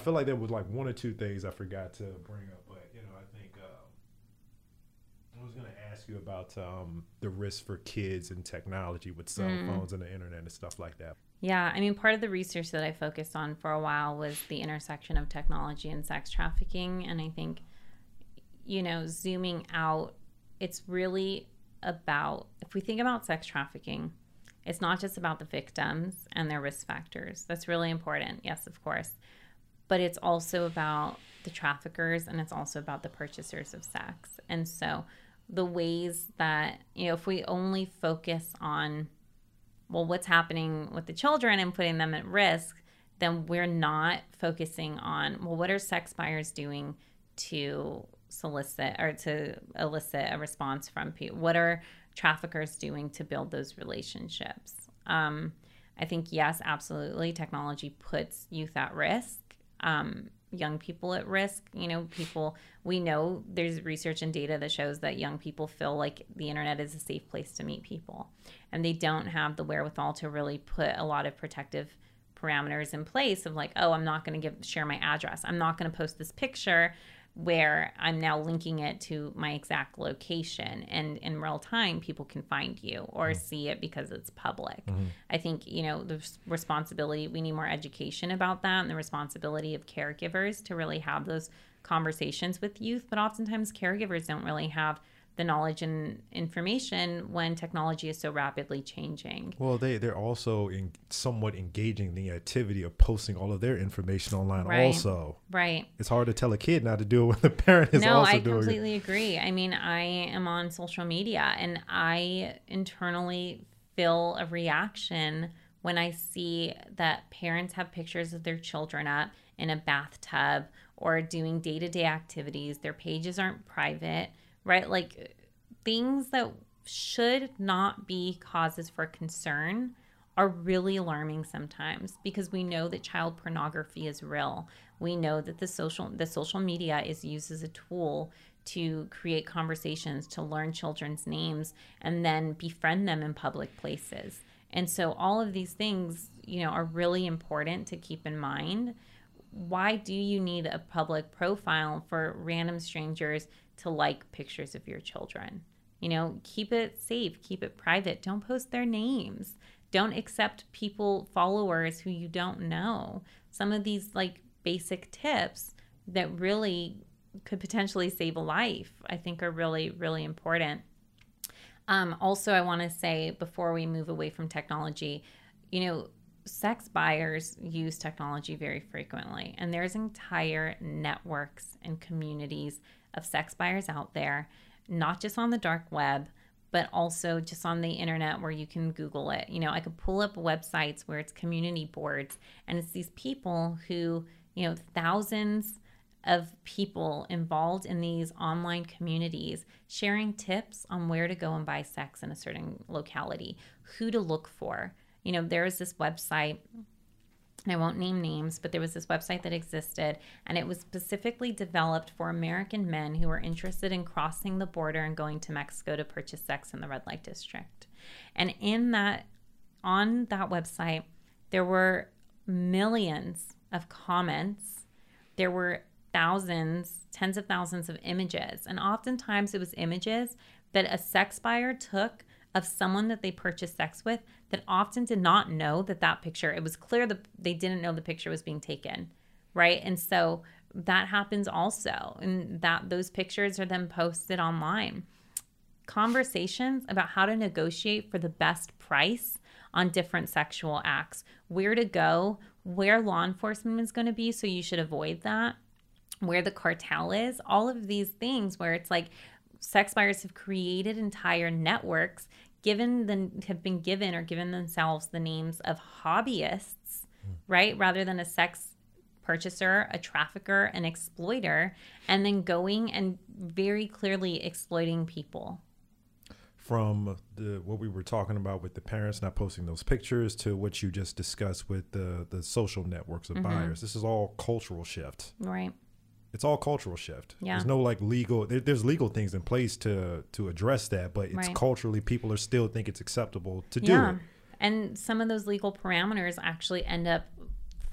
feel like there was like one or two things I forgot to bring up, but you know, I think uh, I was going to ask you about um, the risk for kids and technology with cell mm. phones and the internet and stuff like that. Yeah, I mean, part of the research that I focused on for a while was the intersection of technology and sex trafficking. And I think, you know, zooming out, it's really about, if we think about sex trafficking, it's not just about the victims and their risk factors. That's really important. Yes, of course. But it's also about the traffickers and it's also about the purchasers of sex. And so the ways that, you know, if we only focus on, well, what's happening with the children and putting them at risk, then we're not focusing on, well, what are sex buyers doing to solicit or to elicit a response from people? What are traffickers doing to build those relationships? Um, I think, yes, absolutely, technology puts youth at risk. Um, young people at risk. You know, people, we know there's research and data that shows that young people feel like the internet is a safe place to meet people. And they don't have the wherewithal to really put a lot of protective parameters in place of like, oh, I'm not going to give share my address. I'm not going to post this picture where I'm now linking it to my exact location. And in real time, people can find you or mm-hmm. see it because it's public. Mm-hmm. I think, you know, the responsibility, we need more education about that and the responsibility of caregivers to really have those conversations with youth. But oftentimes, caregivers don't really have the knowledge and information when technology is so rapidly changing. Well, they they're also in somewhat engaging the activity of posting all of their information online. Right. Also, right. It's hard to tell a kid not to do it when the parent is no, also I doing it. No, I completely agree. I mean, I am on social media, and I internally feel a reaction when I see that parents have pictures of their children up in a bathtub or doing day to day activities. Their pages aren't private right? Like things that should not be causes for concern are really alarming sometimes because we know that child pornography is real. We know that the social the social media is used as a tool to create conversations, to learn children's names and then befriend them in public places. And so all of these things, you know, are really important to keep in mind. Why do you need a public profile for random strangers to like pictures of your children. You know, keep it safe, keep it private. Don't post their names. Don't accept people, followers who you don't know. Some of these like basic tips that really could potentially save a life, I think are really, really important. Um, also, I want to say before we move away from technology, you know, sex buyers use technology very frequently, and there's entire networks and communities of sex buyers out there, not just on the dark web, but also just on the internet where you can Google it. You know, I could pull up websites where it's community boards and it's these people who, you know, thousands of people involved in these online communities sharing tips on where to go and buy sex in a certain locality, who to look for. You know, there is this website I won't name names, but there was this website that existed, and it was specifically developed for American men who were interested in crossing the border and going to Mexico to purchase sex in the red light district. And in that, on that website, there were millions of comments. There were thousands, tens of thousands of images. And oftentimes it was images that a sex buyer took of someone that they purchased sex with that often did not know that that picture, it was clear that they didn't know the picture was being taken, right? And so that happens also. And that those pictures are then posted online. Conversations about how to negotiate for the best price on different sexual acts, where to go, where law enforcement is going to be, so you should avoid that, where the cartel is, all of these things where it's like sex buyers have created entire networks given the have been given or given themselves the names of hobbyists mm. right? Rather than a sex purchaser a trafficker an exploiter and then going and very clearly exploiting people. From the what we were talking about with the parents not posting those pictures to what you just discussed with the the social networks of mm-hmm. buyers. This is all cultural shift. Right it's all cultural shift. Yeah. There's no like legal. There, there's legal things in place to to address that, but it's right. culturally people are still think it's acceptable to do yeah. it. And some of those legal parameters actually end up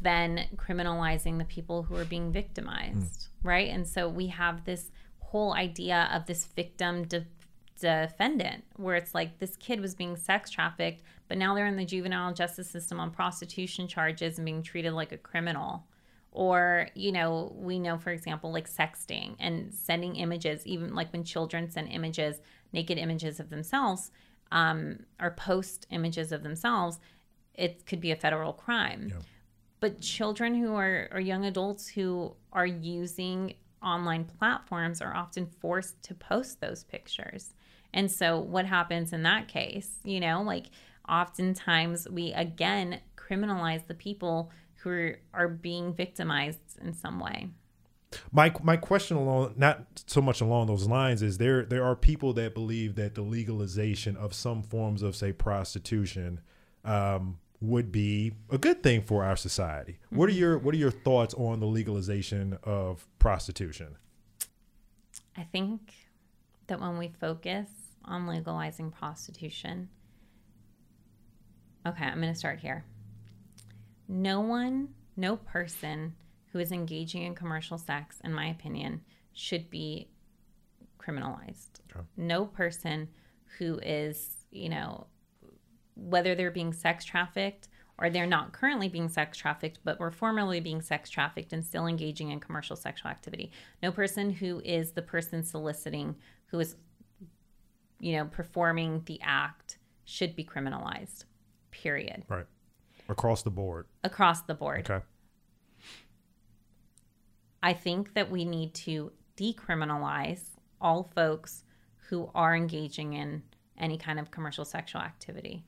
then criminalizing the people who are being victimized, hmm. right? And so we have this whole idea of this victim de- defendant where it's like this kid was being sex trafficked, but now they're in the juvenile justice system on prostitution charges and being treated like a criminal. Or, you know, we know, for example, like sexting and sending images, even like when children send images, naked images of themselves, um, or post images of themselves, it could be a federal crime. Yeah. But children who are, or young adults who are using online platforms are often forced to post those pictures. And so, what happens in that case? You know, like oftentimes we again criminalize the people who are, are being victimized in some way. My my question along not so much along those lines is there there are people that believe that the legalization of some forms of say prostitution um, would be a good thing for our society. What are your what are your thoughts on the legalization of prostitution? I think that when we focus on legalizing prostitution, okay, I'm going to start here. No one, no person who is engaging in commercial sex, in my opinion, should be criminalized. Okay. No person who is, you know, whether they're being sex trafficked or they're not currently being sex trafficked, but were formerly being sex trafficked and still engaging in commercial sexual activity. No person who is the person soliciting, who is, you know, performing the act should be criminalized, period, Right. Across the board. across the board. Okay. I think that we need to decriminalize all folks who are engaging in any kind of commercial sexual activity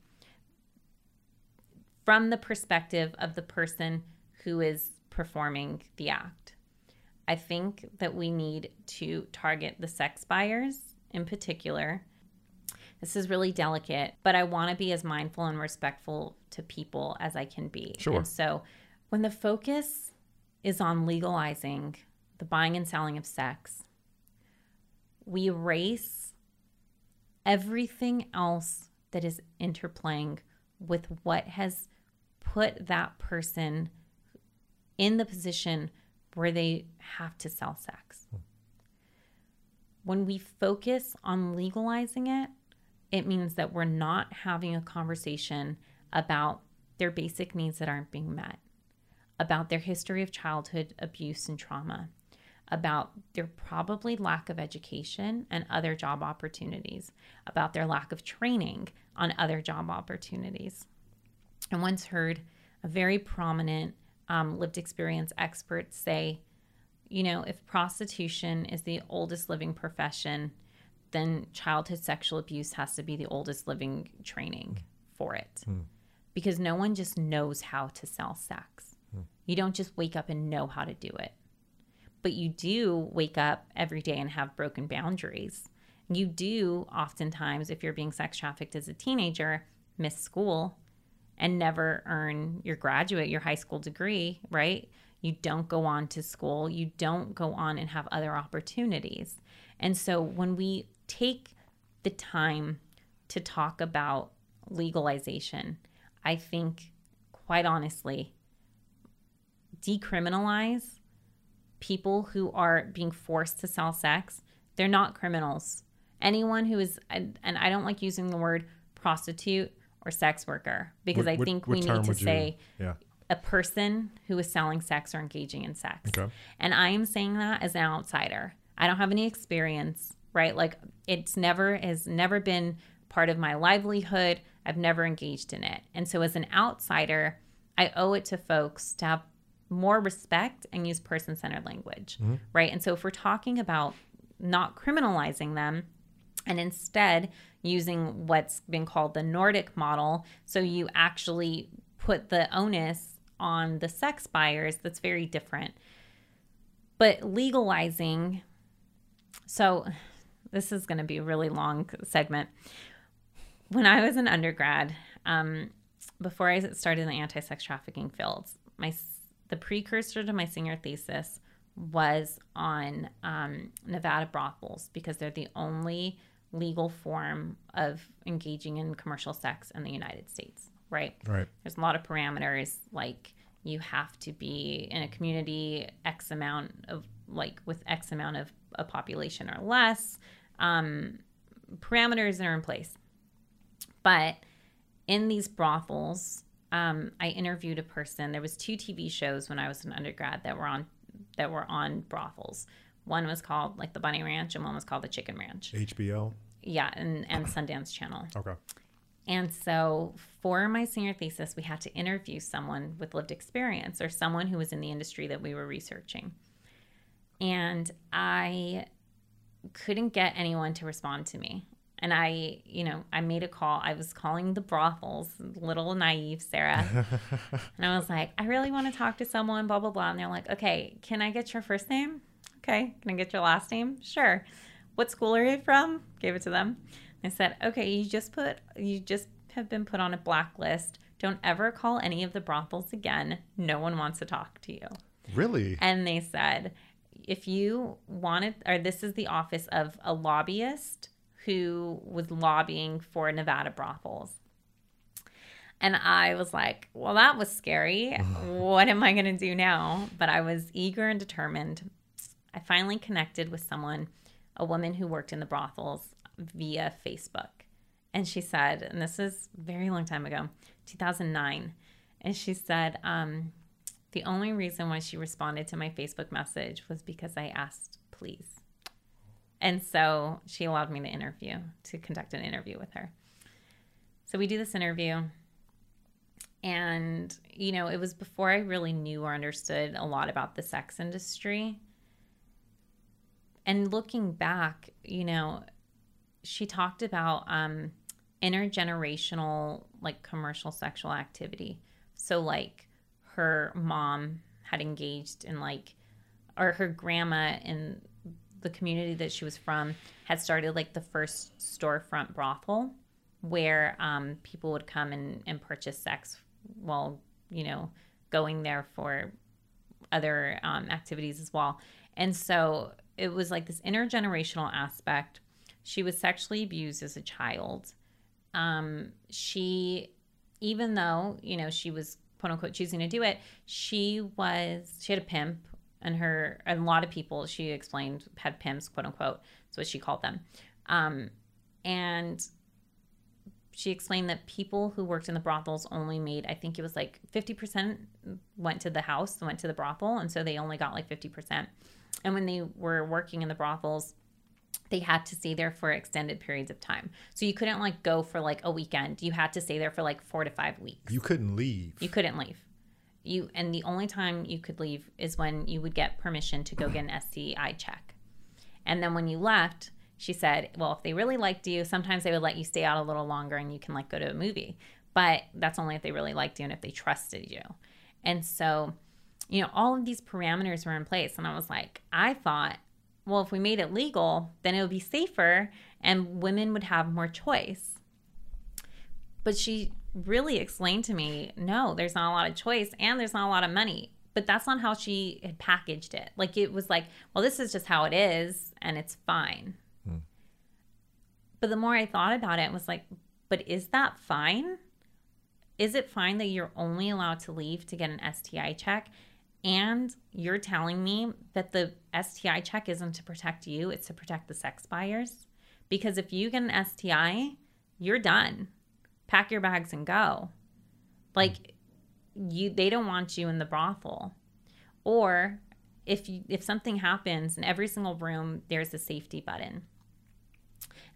from the perspective of the person who is performing the act. I think that we need to target the sex buyers in particular. This is really delicate, but I want to be as mindful and respectful to people as I can be. Sure. And so when the focus is on legalizing the buying and selling of sex, we erase everything else that is interplaying with what has put that person in the position where they have to sell sex. Hmm. When we focus on legalizing it, it means that we're not having a conversation about their basic needs that aren't being met, about their history of childhood abuse and trauma, about their probably lack of education and other job opportunities, about their lack of training on other job opportunities. I once heard a very prominent um, lived experience expert say, you know, if prostitution is the oldest living profession, then childhood sexual abuse has to be the oldest living training for it. Hmm. Because no one just knows how to sell sex. Hmm. You don't just wake up and know how to do it. But you do wake up every day and have broken boundaries. You do oftentimes, if you're being sex trafficked as a teenager, miss school and never earn your graduate, your high school degree, right? You don't go on to school. You don't go on and have other opportunities. And so when we take the time to talk about legalization, I think, quite honestly, decriminalize people who are being forced to sell sex. They're not criminals. Anyone who is, and and I don't like using the word prostitute or sex worker because What- I think what we need to you- say Yeah. a person who is selling sex or engaging in sex. Okay. And I am saying that as an outsider. I don't have any experience, right? Like it's never has never been part of my livelihood. I've never engaged in it. And so as an outsider, I owe it to folks to have more respect and use person-centered language, mm-hmm. right? And so if we're talking about not criminalizing them, and instead using what's been called the Nordic model. So you actually put the onus on the sex buyers, that's very different. But legalizing, so this is going to be a really long segment. When I was an undergrad, um, before I started in the anti sex trafficking fields, my the precursor to my senior thesis was on um, Nevada brothels because they're the only legal form of engaging in commercial sex in the United States, right? Right. There's a lot of parameters like you have to be in a community X amount of like with X amount of a population or less. Um, parameters that are in place. But in these brothels, um, I interviewed a person. There was two TV shows when I was an undergrad that were on that were on brothels. One was called like the Bunny Ranch, and one was called the Chicken Ranch. HBO. Yeah, and and Sundance Channel. Okay. And so for my senior thesis, we had to interview someone with lived experience or someone who was in the industry that we were researching. And I couldn't get anyone to respond to me. And I, you know, I made a call. I was calling the brothels, little naive Sarah. and I was like, I really want to talk to someone, blah, blah, blah. And they're like, okay, can I get your first name? Okay. Can I get your last name? Sure. What school are you from? Gave it to them. I said, okay, you just put, you just have been put on a blacklist. Don't ever call any of the brothels again. No one wants to talk to you. Really? And they said, if you wanted, or this is the office of a lobbyist who was lobbying for Nevada brothels. And I was like, well, that was scary. what am I going to do now? But I was eager and determined. I finally connected with someone, a woman who worked in the brothels via Facebook. And she said, and this is very long time ago, 2009. And she said, um, the only reason why she responded to my Facebook message was because I asked, please. And so she allowed me to interview, to conduct an interview with her. So we do this interview. And, you know, it was before I really knew or understood a lot about the sex industry. And looking back, you know, she talked about um, intergenerational, like commercial sexual activity. So, like, her mom had engaged in, like, or her grandma in the community that she was from had started like the first storefront brothel where um, people would come and, and purchase sex while you know going there for other um, activities as well. And so it was like this intergenerational aspect. She was sexually abused as a child. Um, she even though you know she was quote unquote choosing to do it she was she had a pimp and her and a lot of people she explained had pimps quote unquote that's what she called them. Um, and she explained that people who worked in the brothels only made i think it was like 50% went to the house went to the brothel and so they only got like 50% and when they were working in the brothels they had to stay there for extended periods of time so you couldn't like go for like a weekend you had to stay there for like four to five weeks you couldn't leave you couldn't leave you and the only time you could leave is when you would get permission to go get an STI check. And then when you left, she said, well, if they really liked you, sometimes they would let you stay out a little longer and you can like go to a movie. But that's only if they really liked you and if they trusted you. And so, you know, all of these parameters were in place. And I was like, I thought, well, if we made it legal, then it would be safer and women would have more choice. But she really explained to me no, there's not a lot of choice and there's not a lot of money. But that's not how she had packaged it. Like it was like, well, this is just how it is and it's fine. Hmm. But the more I thought about it, it was like, but is that fine? Is it fine that you're only allowed to leave to get an STI check? And you're telling me that the STI check isn't to protect you, it's to protect the sex buyers? Because if you get an STI, you're done pack your bags and go. Like you they don't want you in the brothel. Or if you, if something happens in every single room there's a safety button.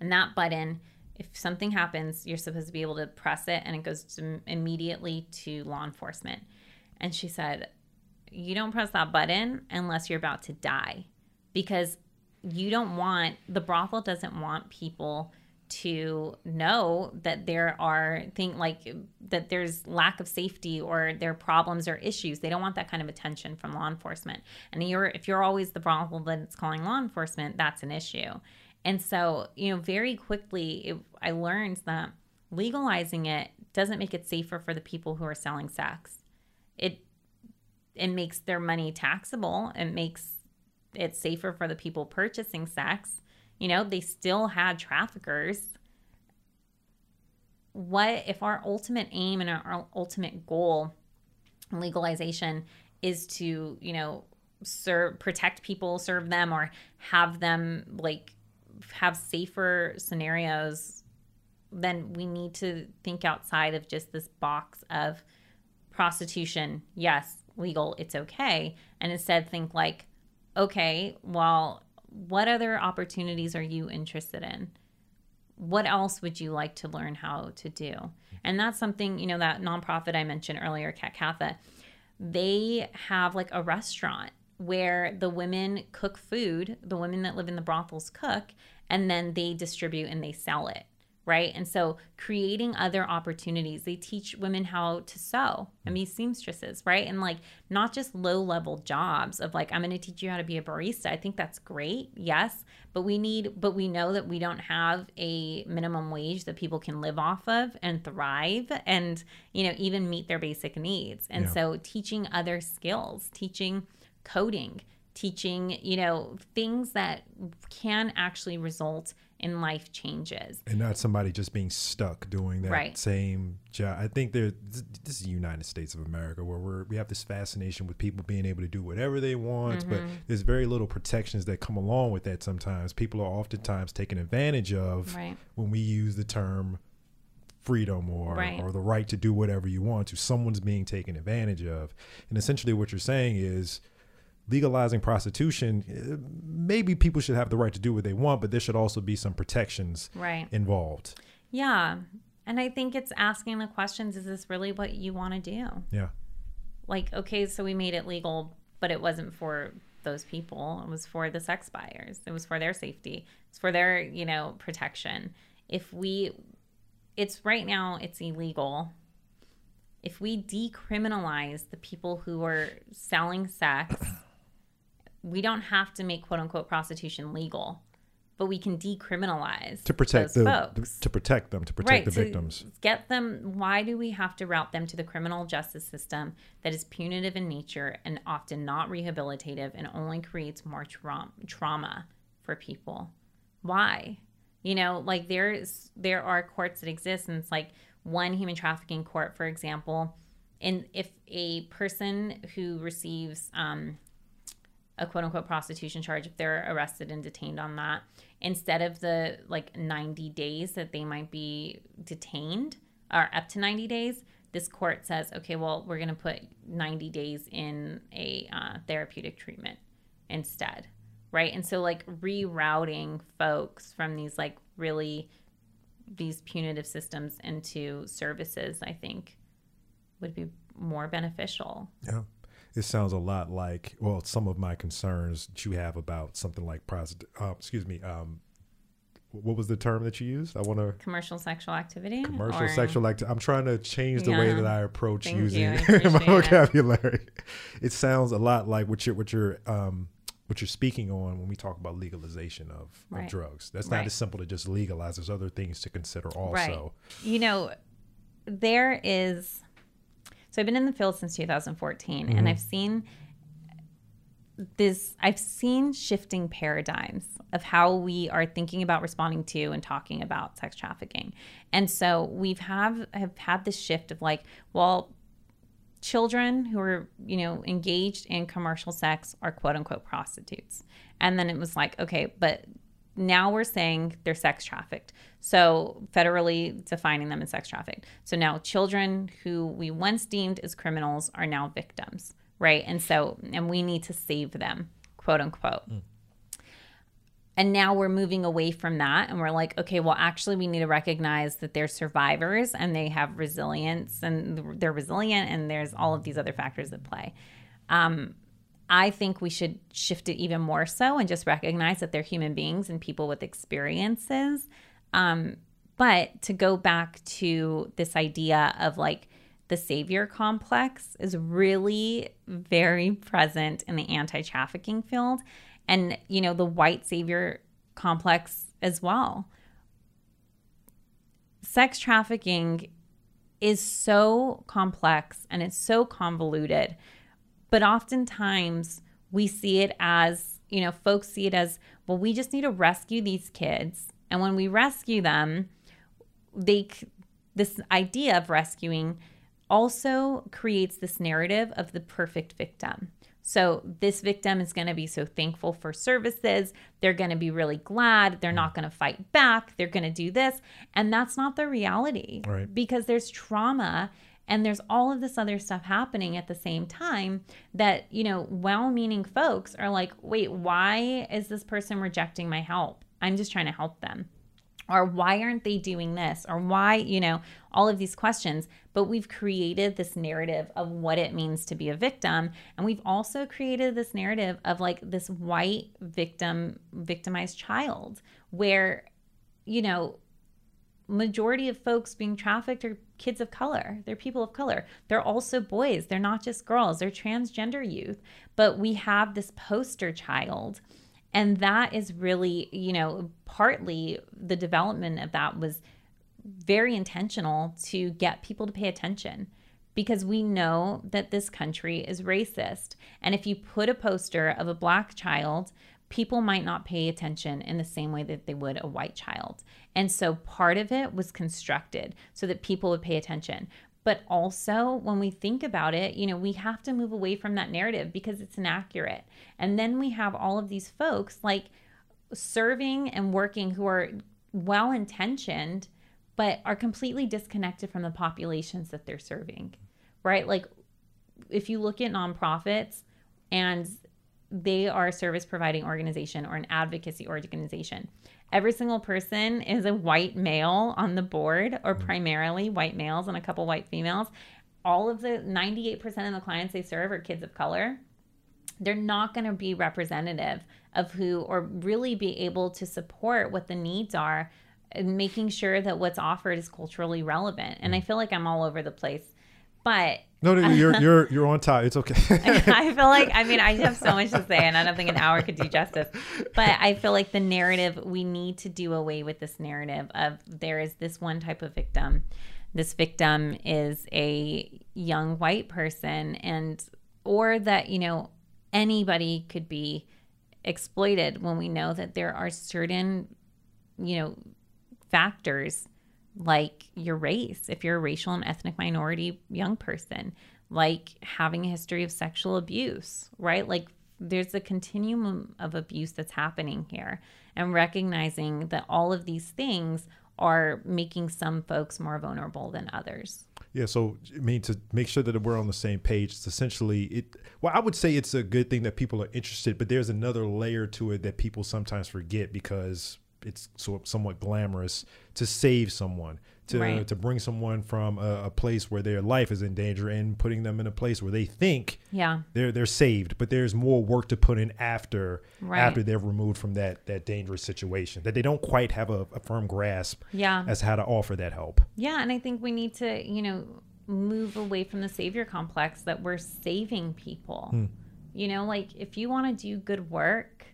And that button if something happens, you're supposed to be able to press it and it goes to, immediately to law enforcement. And she said, You don't press that button unless you're about to die because you don't want, the brothel doesn't want people to know that there are things like that there's lack of safety or there are problems or issues. They don't want that kind of attention from law enforcement. And you're if you're always the brothel that's calling law enforcement, that's an issue. And so, you know, very quickly it, I learned that legalizing it doesn't make it safer for the people who are selling sex. It it makes their money taxable. It makes it safer for the people purchasing sex you know, they still had traffickers. What if our ultimate aim and our ultimate goal legalization is to, you know, serve protect people, serve them or have them like have safer scenarios then we need to think outside of just this box of prostitution, yes, legal, it's okay. And instead think like, okay, well, what other opportunities are you interested in? What else would you like to learn how to do? And that's something, you know, that nonprofit I mentioned earlier, Cat they have like a restaurant where the women cook food, the women that live in the brothels cook, and then they distribute and they sell it right? And so creating other opportunities. They teach women how to sew and be seamstresses, right? And like not just low level jobs of like, I'm going to teach you how to be a barista. I think that's great. Yes. But we need, but we know that we don't have a minimum wage that people can live off of and thrive and, you know, even meet their basic needs. And yeah. so teaching other skills, teaching coding, teaching, you know, things that can actually result in life changes. And not somebody just being stuck doing that right. same job. I think there this is the United States of America where we're we have this fascination with people being able to do whatever they want, mm-hmm. but there's very little protections that come along with that sometimes. People are oftentimes taken advantage of right. when we use the term freedom or right. or the right to do whatever you want to someone's being taken advantage of. And essentially what you're saying is legalizing prostitution, eh, maybe people should have the right to do what they want, but there should also be some protections right. involved. Yeah. And I think it's asking the questions is this really what you want to do? Yeah. Like, okay, so we made it legal, but it wasn't for those people. It was for the sex buyers. It was for their safety. It's for their, you know, protection. If we it's right now it's illegal. If we decriminalize the people who are selling sex we don't have to make quote unquote prostitution legal, but we can decriminalize to protect the, folks. to protect them, to protect right, the victims. Get them why do we have to route them to the criminal justice system that is punitive in nature and often not rehabilitative and only creates more tra- trauma for people? Why? You know, like there's there are courts that exist and it's like one human trafficking court, for example, and if a person who receives um, a quote unquote prostitution charge if they're arrested and detained on that instead of the like 90 days that they might be detained or up to 90 days this court says okay well we're going to put 90 days in a uh, therapeutic treatment instead right? And so like rerouting folks from these like really these punitive systems into services i think would be more beneficial. Yeah it sounds a lot like well some of my concerns that you have about something like prostitute uh, excuse me um, what was the term that you used? I want to commercial sexual activity. Commercial or... sexual activity. I'm trying to change the yeah. way that I approach using my vocabulary. It. it sounds a lot like what you're what you're um, what you're speaking on when we talk about legalization of, right. of drugs. That's not right. as simple to just legalize. There's other things to consider also. Right. You know, there is so I've been in the field since 2014 mm-hmm. and I've seen this I've seen shifting paradigms of how we are thinking about responding to and talking about sex trafficking. And so we've have have had this shift of like, well, children who are, you know, engaged in commercial sex are quote unquote prostitutes. And then it was like, okay, but now we're saying they're sex trafficked. So, federally defining them as sex trafficked. So now children who we once deemed as criminals are now victims, right? And so, and we need to save them, quote unquote. Mm. And now we're moving away from that and we're like, okay, well, actually, we need to recognize that they're survivors and they have resilience and they're resilient and there's all of these other factors at play. Um, I think we should shift it even more so and just recognize that they're human beings and people with experiences. Um, but to go back to this idea of like the savior complex is really very present in the anti trafficking field and, you know, the white savior complex as well. Sex trafficking is so complex and it's so convoluted but oftentimes we see it as, you know, folks see it as, well, we just need to rescue these kids. And when we rescue them, they this idea of rescuing also creates this narrative of the perfect victim. So, this victim is going to be so thankful for services. They're going to be really glad. They're not going to fight back. They're going to do this. And that's not the reality Right. because there's trauma and there's all of this other stuff happening at the same time that, you know, well meaning folks are like, wait, why is this person rejecting my help? I'm just trying to help them. Or why aren't they doing this? Or why you know all of these questions. But we've created this narrative of what it means to be a victim. And we've also created this narrative of like this white victim victimized child where you know majority of folks being trafficked are kids of color. They're people of color. They're also boys. They're not just girls. They're transgender youth. But we have this poster child. And that is really you know partly the development of that was very intentional to get people to pay attention. Because we know that this country is racist. And if you put a poster of a black child people might not pay attention in the same way that they would a white child. And so part of it was constructed so that people would pay attention. But also when we think about it you know we have to move away from that narrative because it's inaccurate. And then we have all of these folks like serving and working who are well intentioned but are completely disconnected from the populations that they're serving right? Like if you look at nonprofits and they are a service providing organization or an advocacy organization. Every single person is a white male on the board or mm-hmm. primarily white males and a couple white females. All of the 98% of the clients they serve are kids of color. They're not going to be representative of who or really be able to support what the needs are and making sure that what's offered is culturally relevant. And i mm. feel like i'm all over the place but No, no, you're you're you're on top. It's okay. I feel like I mean I have so much to say and I don't think an hour could do justice. But I feel like the narrative we need to do away with this narrative of there is this one type of victim. This victim is a young white person and or that, you know, anybody could be exploited when we know that there are certain, you know, factors like your race, if you're a racial and ethnic minority young person, like having a history of sexual abuse, right? Like there's a continuum of abuse that's happening here, and recognizing that all of these things are making some folks more vulnerable than others. Yeah, so I mean to make sure that we're on the same page, it's essentially it. Well, I would say it's a good thing that people are interested, but there's another layer to it that people sometimes forget because it's so somewhat glamorous to save someone, to Right. to bring someone from a, a place where their life is in danger and putting them in a place where they think Yeah. they're they're saved, but there's more work to put in after Right. after they're removed from that that dangerous situation that they don't quite have a, a firm grasp Yeah. as how to offer that help. Yeah, and I think we need to, you know, move away from the savior complex that we're saving people. Hmm. You know, like if you want to do good work,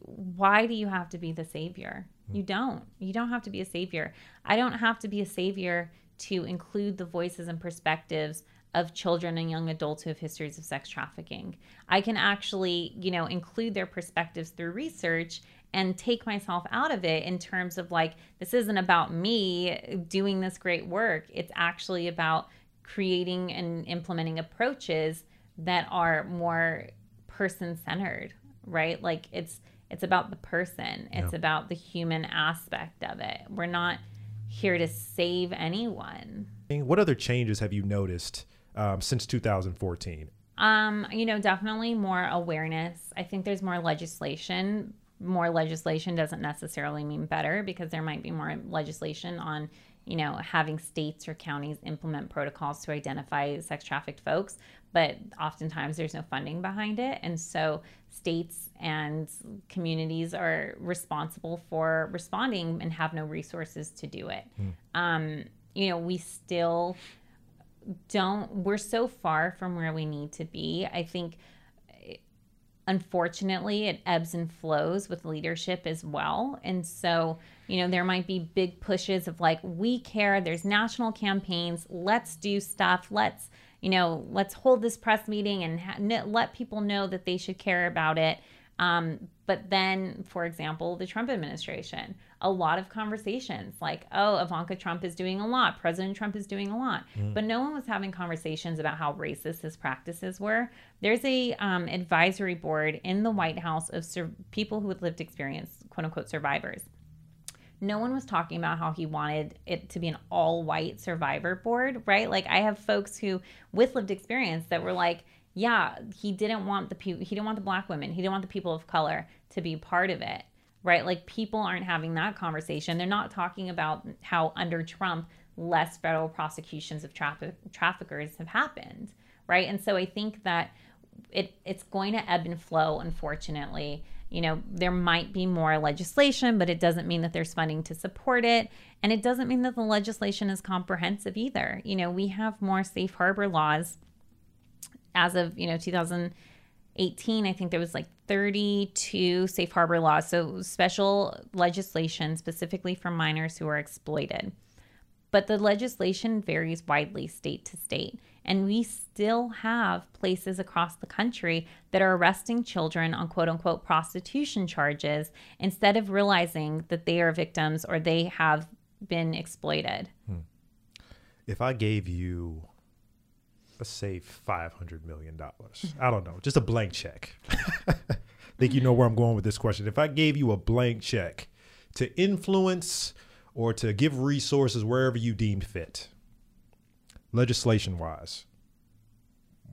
why do you have to be the savior? Hmm. You don't. You don't have to be a savior. I don't have to be a savior to include the voices and perspectives of children and young adults who have histories of sex trafficking. I can actually, you know, include their perspectives through research and take myself out of it in terms of like this isn't about me doing this great work. It's actually about creating and implementing approaches that are more person centered, right? Like it's it's about the person. It's about the human aspect of it. We're not here to save anyone. What other changes have you noticed um, since 2014? Um, you know, definitely more awareness. I think there's more legislation. More legislation doesn't necessarily mean better because there might be more legislation on, you know, having states or counties implement protocols to identify sex trafficked folks, but oftentimes there's no funding behind it. And so states and communities are responsible for responding and have no resources to do it. Um, you know, we still don't we're so far from where we need to be i think unfortunately it ebbs and flows with leadership as well and so you know there might be big pushes of like we care there's national campaigns let's do stuff let's you know let's hold this press meeting and ha- let people know that they should care about it Um, but then, for example, the Trump administration, a lot of conversations like, oh, Ivanka Trump is doing a lot, President Trump is doing a lot. Mm. But no one was having conversations about how racist his practices were. There's a um, advisory board in the White House of sur- people who had lived experience, quote unquote, survivors. No one was talking about how he wanted it to be an all white survivor board, right? Like, I have folks who, with lived experience, that were like, yeah, he didn't want the people, he didn't want the black women, he didn't want the people of color to be part of it, right? Like people aren't having that conversation. They're not talking about how under Trump, less federal prosecutions of traffic traffickers have happened, right? And so I think that it it's going to ebb and flow, unfortunately. You know, there might be more legislation, but it doesn't mean that there's funding to support it. And it doesn't mean that the legislation is comprehensive either. You know, we have more safe harbor laws as of you know 2018 i think there was like 32 safe harbor laws so special legislation specifically for minors who are exploited but the legislation varies widely state to state and we still have places across the country that are arresting children on quote unquote prostitution charges instead of realizing that they are victims or they have been exploited. Hmm. If I gave you let's say five hundred million dollars. I don't know, just a blank check. I think you know where I'm going with this question. If I gave you a blank check to influence or to give resources wherever you deemed fit, legislation wise,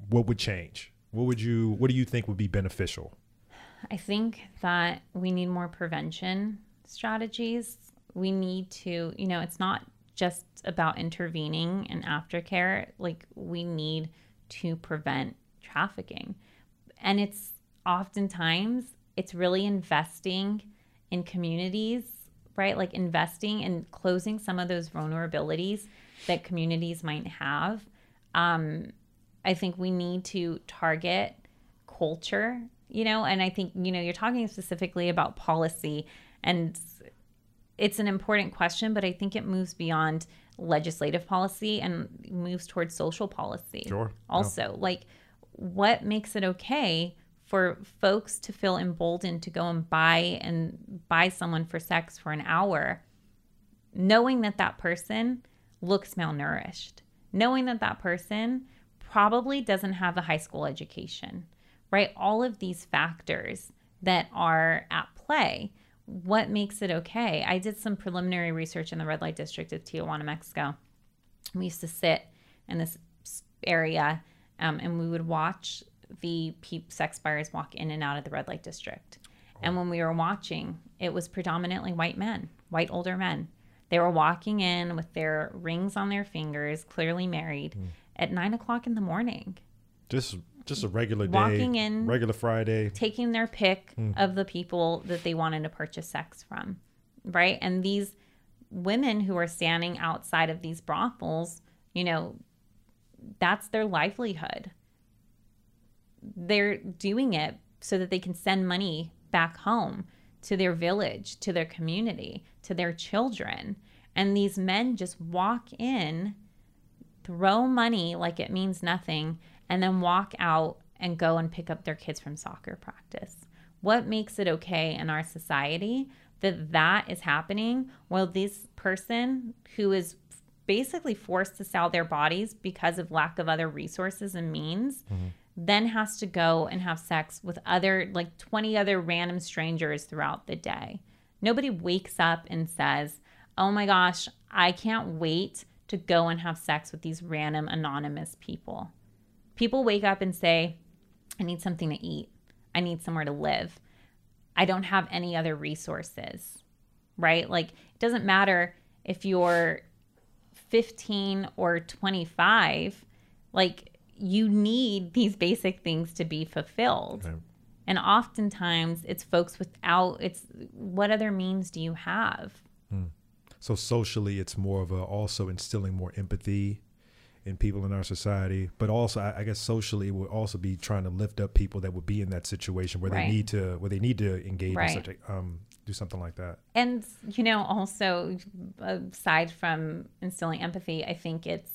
what would change? What would you what do you think would be beneficial? I think that we need more prevention strategies. We need to, you know, it's not just about intervening in aftercare. Like we need to prevent trafficking. And it's oftentimes it's really investing in communities, right? Like investing and closing some of those vulnerabilities that communities might have. Um, I think we need to target culture, you know, and I think, you know, you're talking specifically about policy and it's an important question, but I think it moves beyond legislative policy and moves towards social policy. Sure. Also, like what makes it okay for folks to feel emboldened to go and buy and buy someone for sex for an hour, knowing that that person looks malnourished, knowing that that person probably doesn't have a high school education, right? All of these factors that are at play what makes it okay? I did some preliminary research in the red light district of Tijuana, Mexico. We used to sit in this area um, and we would watch the pe- sex buyers walk in and out of the red light district. And when we were watching, it was predominantly white men, white older men. They were walking in with their rings on their fingers, clearly married, mm. at nine o'clock in the morning. Just just a regular day, walking in, regular Friday, taking their pick mm. of the people that they wanted to purchase sex from, right? And these women who are standing outside of these brothels, you know, that's their livelihood. They're doing it so that they can send money back home to their village, to their community, to their children. And these men just walk in, throw money like it means nothing, and then walk out and go and pick up their kids from soccer practice? What makes it okay in our society that that is happening while this person who is basically forced to sell their bodies because of lack of other resources and means mm-hmm. Then has to go and have sex with other like 20 other random strangers throughout the day. Nobody wakes up and says, "Oh my gosh, I can't wait to go and have sex with these random anonymous people." People wake up and say, I need something to eat. I need somewhere to live. I don't have any other resources, right? Like, it doesn't matter if you're 15 or 25, like, you need these basic things to be fulfilled. Okay. And oftentimes it's folks without, it's what other means do you have? Hmm. So socially, it's more of a also instilling more empathy in people in our society, but also I, I guess socially we'll also be trying to lift up people that would be in that situation where right. they need to where they need to engage right. in such a, um, do something like that. And you know, also aside from instilling empathy, I think it's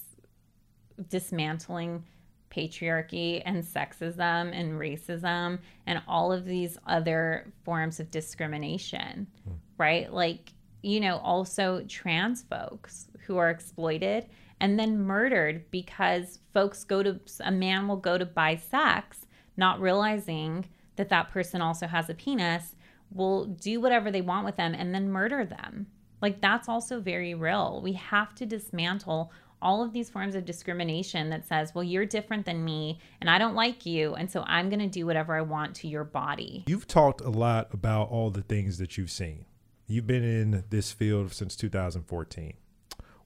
dismantling patriarchy and sexism and racism and all of these other forms of discrimination, mm. right? Like, you know, also trans folks who are exploited and then murdered because folks go to, a man will go to buy sex, not realizing that that person also has a penis, will do whatever they want with them and then murder them. Like, that's also very real. We have to dismantle all of these forms of discrimination that says, well, you're different than me and I don't like you. And so I'm going to do whatever I want to your body. You've talked a lot about all the things that you've seen. You've been in this field since 2014.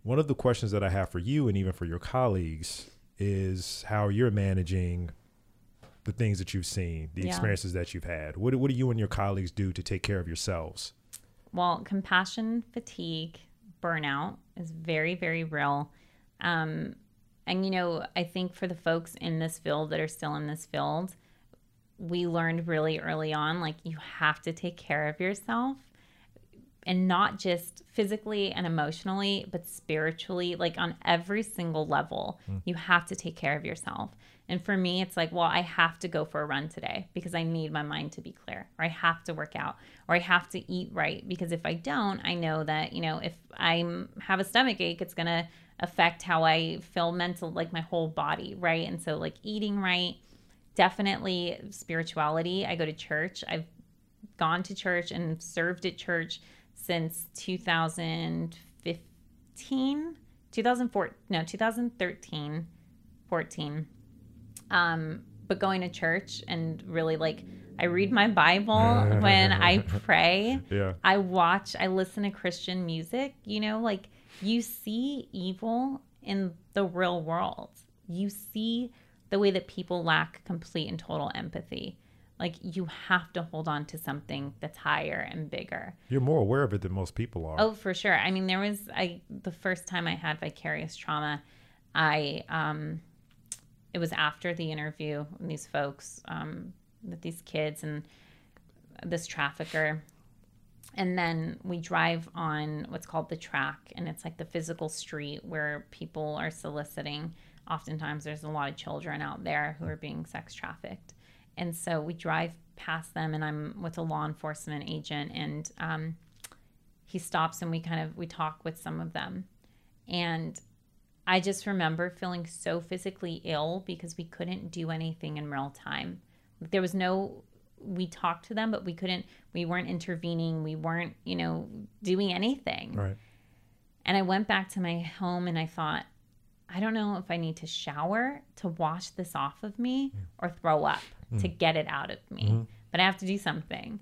One of the questions that I have for you and even for your colleagues is how you're managing the things that you've seen, the yeah. experiences that you've had. What, what do you and your colleagues do to take care of yourselves? Well, compassion fatigue, burnout is very, very real. Um, and, you know, I think for the folks in this field that are still in this field, we learned really early on like, you have to take care of yourself and not just physically and emotionally, but spiritually, like on every single level. Mm. You have to take care of yourself. And for me, it's like, well, I have to go for a run today because I need my mind to be clear, or I have to work out, or I have to eat right. Because if I don't, I know that, you know, if I have a stomach ache, it's going to affect how I feel mental, like my whole body, right? And so, like, eating right, definitely spirituality. I go to church. I've gone to church and served at church since 2015, 2004, no, 2013, 14. Um, but going to church and really like, I read my Bible when I pray. Yeah. I watch, I listen to Christian music, you know, like you see evil in the real world. You see the way that people lack complete and total empathy. Like you have to hold on to something that's higher and bigger. You're more aware of it than most people are. Oh, for sure. I mean, there was I the first time I had vicarious trauma, I um it was after the interview and these folks um with these kids and this trafficker. And then we drive on what's called the track and it's like the physical street where people are soliciting. Oftentimes there's a lot of children out there who are being sex trafficked. And so we drive past them and i'm with a law enforcement agent and um, he stops and we kind of we talk with some of them. And i just remember feeling so physically ill because we couldn't do anything in real time there was no we talked to them, but we couldn't, we weren't intervening. We weren't, you know, doing anything. Right. And I went back to my home and I thought, I don't know if I need to shower to wash this off of me mm. or throw up mm. to get it out of me, mm-hmm. but I have to do something.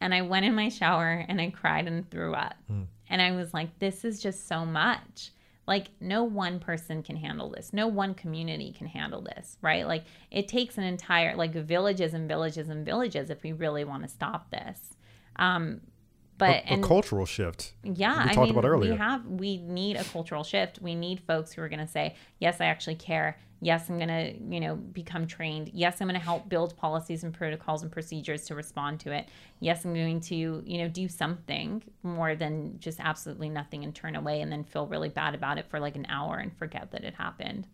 And I went in my shower and I cried and threw up. Mm. And I was like, this is just so much. Like, no one person can handle this. No one community can handle this, right? Like, it takes an entire, like, villages and villages and villages if we really want to stop this. Um, but a, and, cultural shift. Yeah, we talked I mean, about earlier. We have we need a cultural shift. We need folks who are going to say, "Yes, I actually care. Yes, I'm going to, you know, become trained. Yes, I'm going to help build policies and protocols and procedures to respond to it. Yes, I'm going to, you know, do something more than just absolutely nothing and turn away and then feel really bad about it for like an hour and forget that it happened."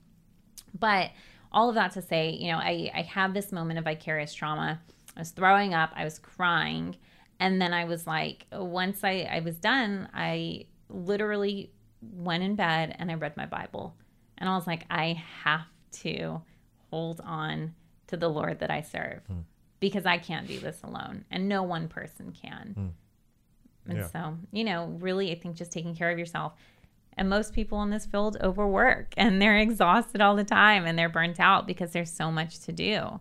But all of that to say, you know, I I had this moment of vicarious trauma. I was throwing up. I was crying and then I was like, once I, I was done, I literally went in bed and I read my Bible. And I was like, I have to hold on to the Lord that I serve mm. because I can't do this alone and no one person can. Mm. And yeah. so, you know, really, I think just taking care of yourself. And most people in this field overwork and they're exhausted all the time and they're burnt out because there's so much to do.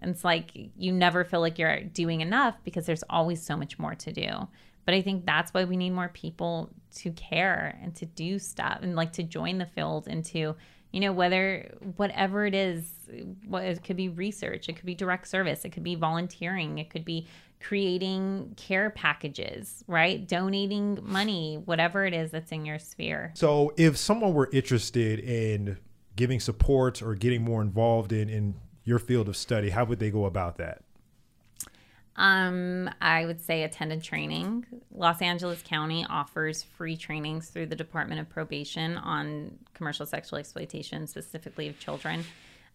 And it's like you never feel like you're doing enough because there's always so much more to do. But I think that's why we need more people to care and to do stuff and like to join the field and to, you know, whether whatever it is, what it could be research, it could be direct service, it could be volunteering, it could be creating care packages, right? Donating money, whatever it is that's in your sphere. So if someone were interested in giving support or getting more involved in in your field of study, how would they go about that? Um, I would say attend a training. Los Angeles County offers free trainings through the Department of Probation on commercial sexual exploitation, specifically of children.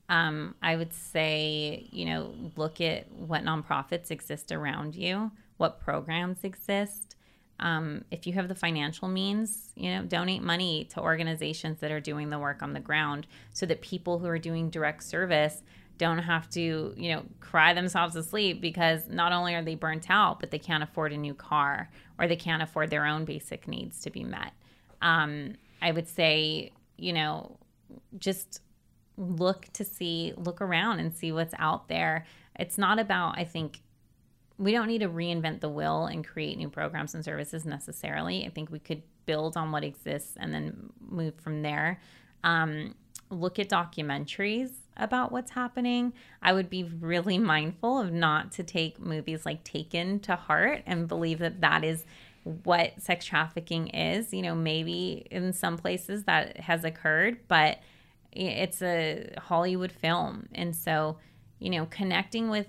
Um, I would say, you know, look at what nonprofits exist around you, what programs exist. Um, if you have the financial means, you know, donate money to organizations that are doing the work on the ground so that people who are doing direct service don't have to, you know, cry themselves to sleep because not only are they burnt out, but they can't afford a new car or they can't afford their own basic needs to be met. Um, I would say, you know, just look to see, look around and see what's out there. It's not about, I think, we don't need to reinvent the wheel and create new programs and services necessarily. I think we could build on what exists and then move from there. Um, look at documentaries about what's happening. I would be really mindful of not to take movies like Taken to heart and believe that that is what sex trafficking is. You know, maybe in some places that has occurred, but it's a Hollywood film. And so, you know, connecting with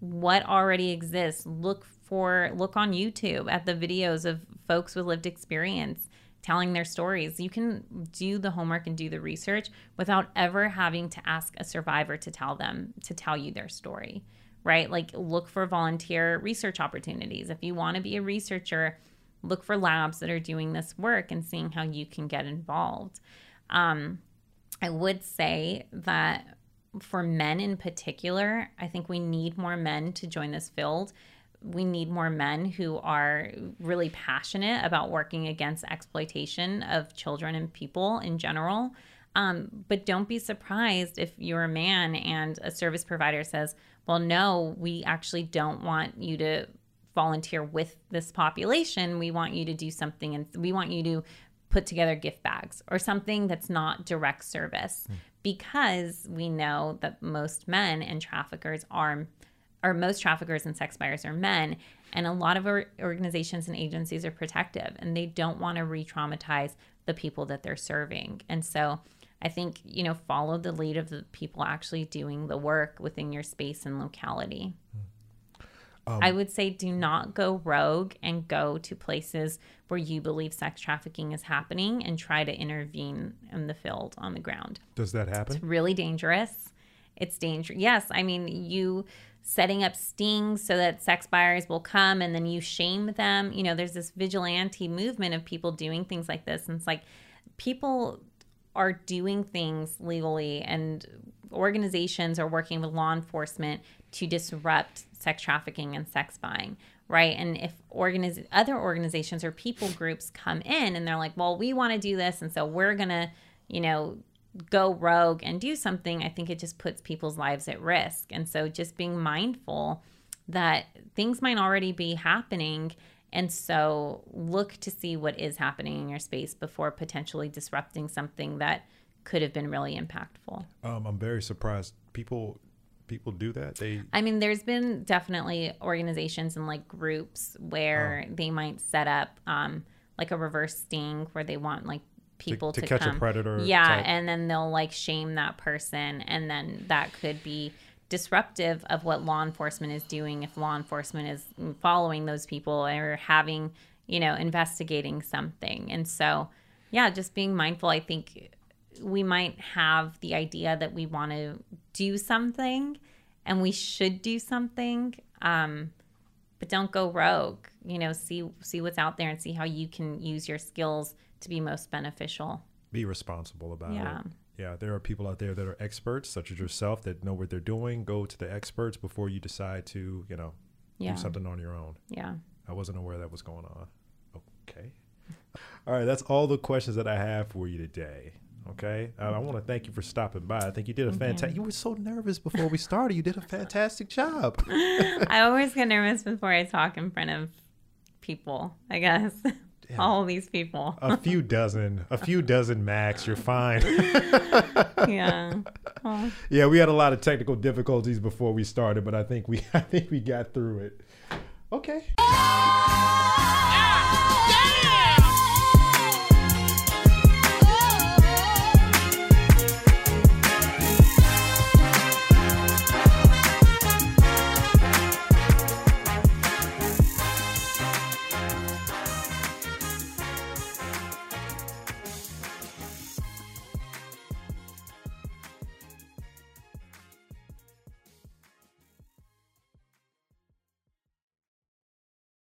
what already exists. Look for look on YouTube at the videos of folks with lived experience telling their stories. You can do the homework and do the research without ever having to ask a survivor to tell them to tell you their story. Right? Like look for volunteer research opportunities. If you want to be a researcher, look for labs that are doing this work and seeing how you can get involved. Um, I would say that for men in particular, I think we need more men to join this field. We need more men who are really passionate about working against exploitation of children and people in general. Um, but don't be surprised if you're a man and a service provider says, well, no, we actually don't want you to volunteer with this population. We want you to do something and we want you to put together gift bags or something that's not direct service. Mm because we know that most men and traffickers are or most traffickers and sex buyers are men and a lot of our organizations and agencies are protective and they don't want to re-traumatize the people that they're serving and so i think you know follow the lead of the people actually doing the work within your space and locality um, I would say do not go rogue and go to places where you believe sex trafficking is happening and try to intervene in the field on the ground. Does that happen? It's really dangerous. It's dangerous. Yes, I mean you setting up stings so that sex buyers will come and then you shame them. You know, there's this vigilante movement of people doing things like this and it's like people are doing things legally and organizations are working with law enforcement to disrupt sex trafficking and sex buying right and if organiz- other organizations or people groups come in and they're like well we want to do this and so we're going to you know go rogue and do something i think it just puts people's lives at risk and so just being mindful that things might already be happening and so look to see what is happening in your space before potentially disrupting something that could have been really impactful. Um, I'm very surprised people people do that. They I mean there's been definitely organizations and like groups where oh. they might set up um, like a reverse sting where they want like people to, to, to catch come. a predator. Yeah, type. and then they'll like shame that person and then that could be disruptive of what law enforcement is doing if law enforcement is following those people or having, you know, investigating something. And so, yeah, just being mindful, I think we might have the idea that we want to do something and we should do something um, but don't go rogue you know see see what's out there and see how you can use your skills to be most beneficial. Be responsible about yeah. it. Yeah. There are people out there that are experts such as yourself that know what they're doing. Go to the experts before you decide to you know yeah. do something on your own. Yeah. I wasn't aware that was going on. Okay. All right that's all the questions that i have for you today Okay, uh, I want to thank you for stopping by. I think you did a fantastic. You were so nervous before we started. You did a fantastic job. I always get nervous before I talk in front of people. I guess Damn. all these people. a few dozen, a few dozen max. You're fine. yeah. Well. Yeah, we had a lot of technical difficulties before we started, but I think we, I think we got through it. Okay.